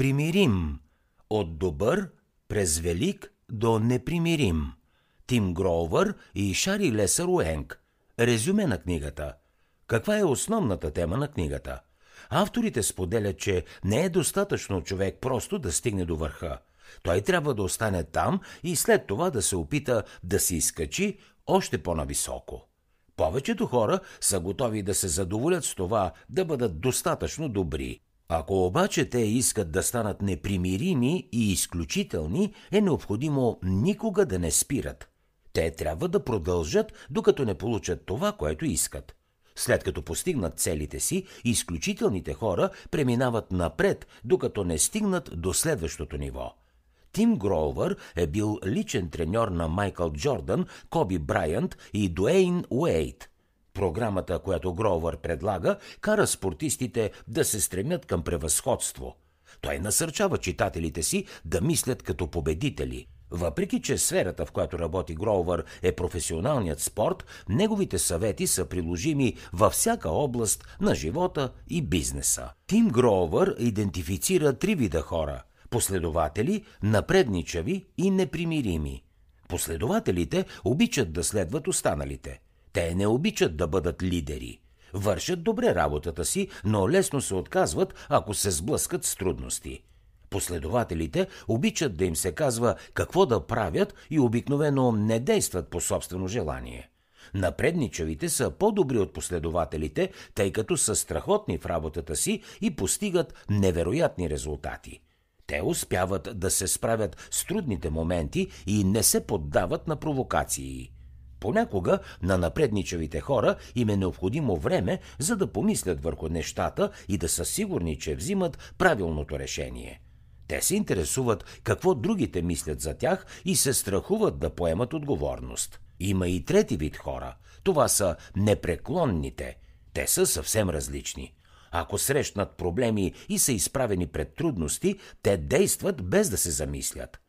Непримирим. От добър през велик до непримирим. Тим Гроувър и Шари Лесър Уенг. Резюме на книгата. Каква е основната тема на книгата? Авторите споделят, че не е достатъчно човек просто да стигне до върха. Той трябва да остане там и след това да се опита да се изкачи още по-нависоко. Повечето хора са готови да се задоволят с това да бъдат достатъчно добри. Ако обаче те искат да станат непримирими и изключителни, е необходимо никога да не спират. Те трябва да продължат, докато не получат това, което искат. След като постигнат целите си, изключителните хора преминават напред, докато не стигнат до следващото ниво. Тим Гроувър е бил личен треньор на Майкъл Джордан, Коби Брайант и Дуейн Уейт. Програмата, която Гроувър предлага, кара спортистите да се стремят към превъзходство. Той насърчава читателите си да мислят като победители – въпреки, че сферата, в която работи Гроувър е професионалният спорт, неговите съвети са приложими във всяка област на живота и бизнеса. Тим Гроувър идентифицира три вида хора – последователи, напредничави и непримирими. Последователите обичат да следват останалите. Те не обичат да бъдат лидери. Вършат добре работата си, но лесно се отказват, ако се сблъскат с трудности – Последователите обичат да им се казва какво да правят и обикновено не действат по собствено желание. Напредничавите са по-добри от последователите, тъй като са страхотни в работата си и постигат невероятни резултати. Те успяват да се справят с трудните моменти и не се поддават на провокации. Понякога на напредничавите хора им е необходимо време, за да помислят върху нещата и да са сигурни, че взимат правилното решение – те се интересуват какво другите мислят за тях и се страхуват да поемат отговорност. Има и трети вид хора. Това са непреклонните. Те са съвсем различни. Ако срещнат проблеми и са изправени пред трудности, те действат без да се замислят.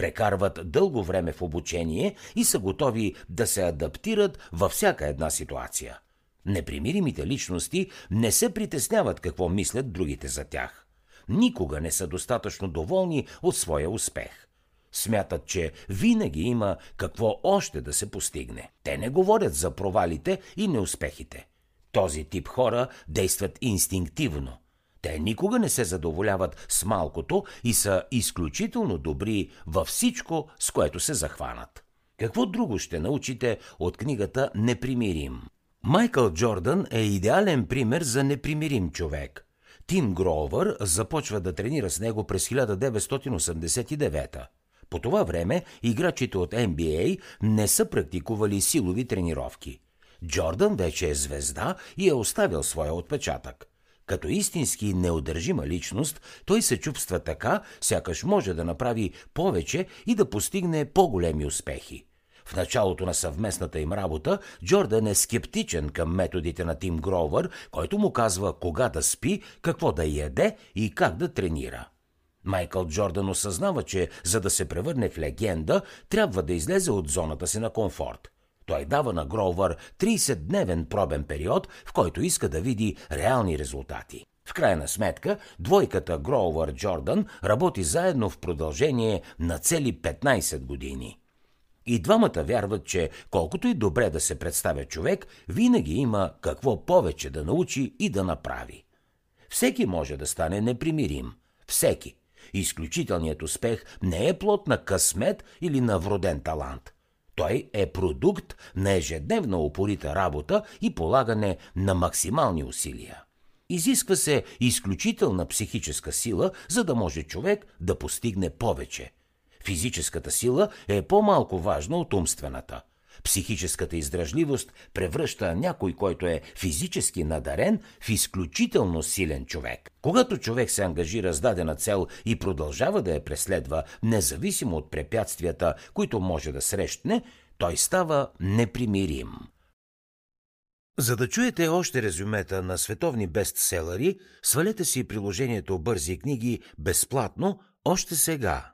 Прекарват дълго време в обучение и са готови да се адаптират във всяка една ситуация. Непримиримите личности не се притесняват какво мислят другите за тях никога не са достатъчно доволни от своя успех. Смятат, че винаги има какво още да се постигне. Те не говорят за провалите и неуспехите. Този тип хора действат инстинктивно. Те никога не се задоволяват с малкото и са изключително добри във всичко, с което се захванат. Какво друго ще научите от книгата Непримирим? Майкъл Джордан е идеален пример за непримирим човек – Тим Гровър започва да тренира с него през 1989 По това време играчите от NBA не са практикували силови тренировки. Джордан вече е звезда и е оставил своя отпечатък. Като истински неудържима личност, той се чувства така, сякаш може да направи повече и да постигне по-големи успехи. В началото на съвместната им работа Джордан е скептичен към методите на Тим Гровър, който му казва кога да спи, какво да яде и как да тренира. Майкъл Джордан осъзнава, че за да се превърне в легенда, трябва да излезе от зоната си на комфорт. Той дава на Гроувър 30-дневен пробен период, в който иска да види реални резултати. В крайна сметка, двойката Гроувър Джордан работи заедно в продължение на цели 15 години. И двамата вярват, че колкото и добре да се представя човек, винаги има какво повече да научи и да направи. Всеки може да стане непримирим. Всеки. Изключителният успех не е плод на късмет или на вроден талант. Той е продукт на ежедневна упорита работа и полагане на максимални усилия. Изисква се изключителна психическа сила, за да може човек да постигне повече – Физическата сила е по-малко важна от умствената. Психическата издръжливост превръща някой, който е физически надарен, в изключително силен човек. Когато човек се ангажира с дадена цел и продължава да я преследва, независимо от препятствията, които може да срещне, той става непримирим. За да чуете още резюмета на световни бестселери, свалете си приложението Бързи книги безплатно още сега.